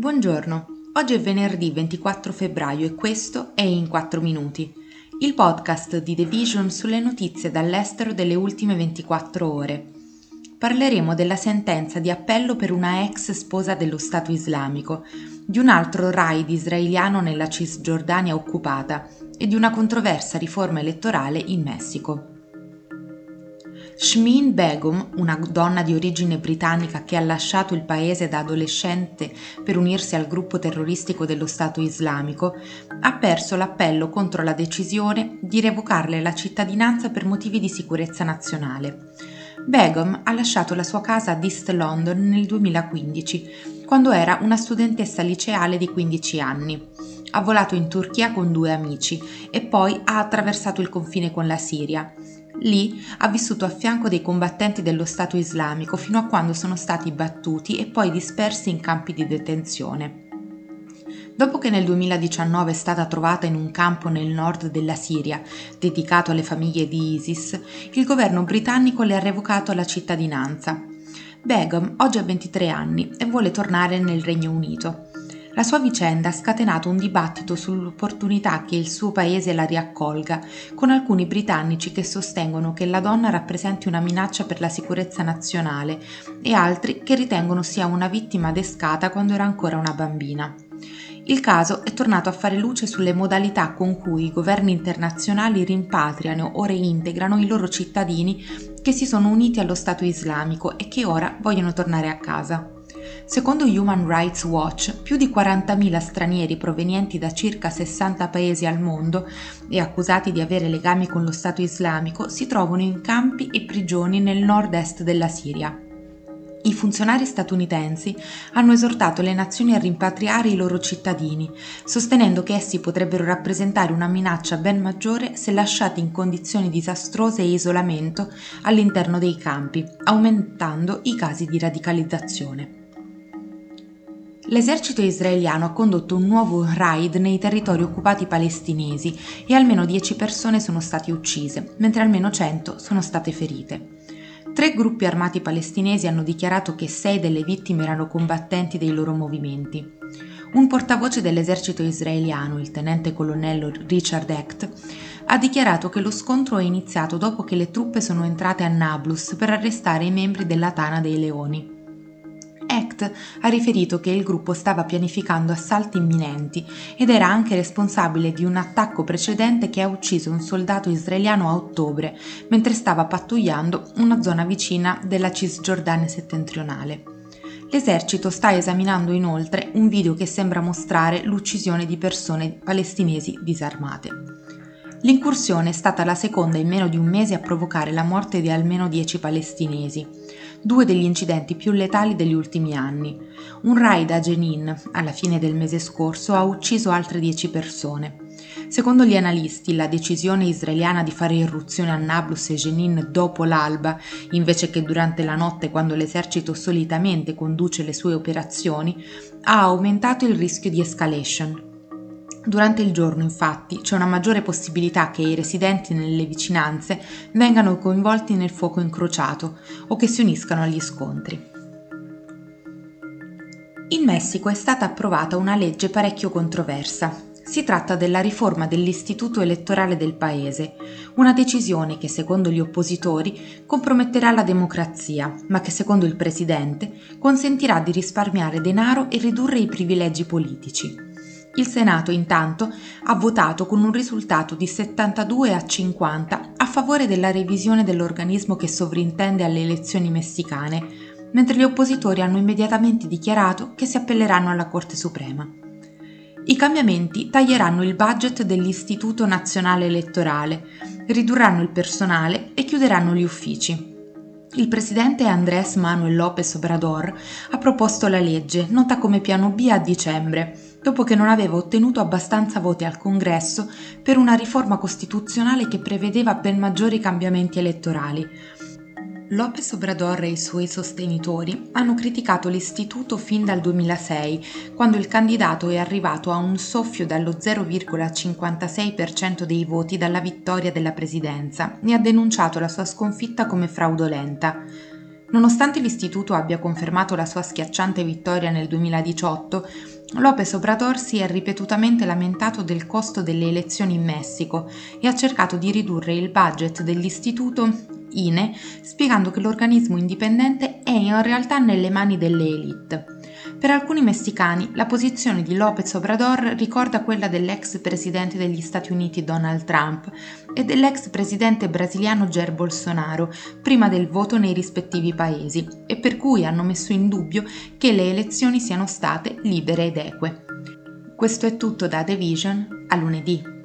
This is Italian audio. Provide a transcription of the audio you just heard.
Buongiorno, oggi è venerdì 24 febbraio e questo è In 4 Minuti, il podcast di The Vision sulle notizie dall'estero delle ultime 24 ore. Parleremo della sentenza di appello per una ex sposa dello Stato islamico, di un altro raid israeliano nella Cisgiordania occupata e di una controversa riforma elettorale in Messico. Shmin Begum, una donna di origine britannica che ha lasciato il paese da adolescente per unirsi al gruppo terroristico dello Stato islamico, ha perso l'appello contro la decisione di revocarle la cittadinanza per motivi di sicurezza nazionale. Begum ha lasciato la sua casa ad East London nel 2015, quando era una studentessa liceale di 15 anni. Ha volato in Turchia con due amici e poi ha attraversato il confine con la Siria. Lì ha vissuto a fianco dei combattenti dello Stato islamico fino a quando sono stati battuti e poi dispersi in campi di detenzione. Dopo che nel 2019 è stata trovata in un campo nel nord della Siria, dedicato alle famiglie di ISIS, il governo britannico le ha revocato la cittadinanza. Begum oggi ha 23 anni e vuole tornare nel Regno Unito. La sua vicenda ha scatenato un dibattito sull'opportunità che il suo paese la riaccolga, con alcuni britannici che sostengono che la donna rappresenti una minaccia per la sicurezza nazionale e altri che ritengono sia una vittima adescata quando era ancora una bambina. Il caso è tornato a fare luce sulle modalità con cui i governi internazionali rimpatriano o reintegrano i loro cittadini che si sono uniti allo Stato islamico e che ora vogliono tornare a casa. Secondo Human Rights Watch, più di 40.000 stranieri provenienti da circa 60 paesi al mondo e accusati di avere legami con lo Stato islamico si trovano in campi e prigioni nel nord-est della Siria. I funzionari statunitensi hanno esortato le nazioni a rimpatriare i loro cittadini, sostenendo che essi potrebbero rappresentare una minaccia ben maggiore se lasciati in condizioni disastrose e isolamento all'interno dei campi, aumentando i casi di radicalizzazione. L'esercito israeliano ha condotto un nuovo raid nei territori occupati palestinesi e almeno 10 persone sono state uccise, mentre almeno 100 sono state ferite. Tre gruppi armati palestinesi hanno dichiarato che sei delle vittime erano combattenti dei loro movimenti. Un portavoce dell'esercito israeliano, il tenente colonnello Richard Hecht, ha dichiarato che lo scontro è iniziato dopo che le truppe sono entrate a Nablus per arrestare i membri della Tana dei Leoni. Act ha riferito che il gruppo stava pianificando assalti imminenti ed era anche responsabile di un attacco precedente che ha ucciso un soldato israeliano a ottobre mentre stava pattugliando una zona vicina della Cisgiordania settentrionale. L'esercito sta esaminando inoltre un video che sembra mostrare l'uccisione di persone palestinesi disarmate. L'incursione è stata la seconda in meno di un mese a provocare la morte di almeno 10 palestinesi, due degli incidenti più letali degli ultimi anni. Un raid a Jenin, alla fine del mese scorso, ha ucciso altre 10 persone. Secondo gli analisti, la decisione israeliana di fare irruzione a Nablus e Jenin dopo l'alba, invece che durante la notte quando l'esercito solitamente conduce le sue operazioni, ha aumentato il rischio di escalation. Durante il giorno, infatti, c'è una maggiore possibilità che i residenti nelle vicinanze vengano coinvolti nel fuoco incrociato o che si uniscano agli scontri. In Messico è stata approvata una legge parecchio controversa. Si tratta della riforma dell'istituto elettorale del paese, una decisione che secondo gli oppositori comprometterà la democrazia, ma che secondo il presidente consentirà di risparmiare denaro e ridurre i privilegi politici. Il Senato intanto ha votato con un risultato di 72 a 50 a favore della revisione dell'organismo che sovrintende alle elezioni messicane, mentre gli oppositori hanno immediatamente dichiarato che si appelleranno alla Corte Suprema. I cambiamenti taglieranno il budget dell'Istituto Nazionale Elettorale, ridurranno il personale e chiuderanno gli uffici. Il presidente Andrés Manuel López Obrador ha proposto la legge, nota come piano B a dicembre, dopo che non aveva ottenuto abbastanza voti al Congresso per una riforma costituzionale che prevedeva ben maggiori cambiamenti elettorali. López Obrador e i suoi sostenitori hanno criticato l'istituto fin dal 2006, quando il candidato è arrivato a un soffio dallo 0,56% dei voti dalla vittoria della presidenza e ha denunciato la sua sconfitta come fraudolenta. Nonostante l'istituto abbia confermato la sua schiacciante vittoria nel 2018, López Obrador si è ripetutamente lamentato del costo delle elezioni in Messico e ha cercato di ridurre il budget dell'istituto INE, spiegando che l'organismo indipendente è in realtà nelle mani delle elite. Per alcuni messicani la posizione di López Obrador ricorda quella dell'ex presidente degli Stati Uniti Donald Trump e dell'ex presidente brasiliano Jair Bolsonaro prima del voto nei rispettivi paesi e per cui hanno messo in dubbio che le elezioni siano state libere ed eque. Questo è tutto da The Vision a lunedì.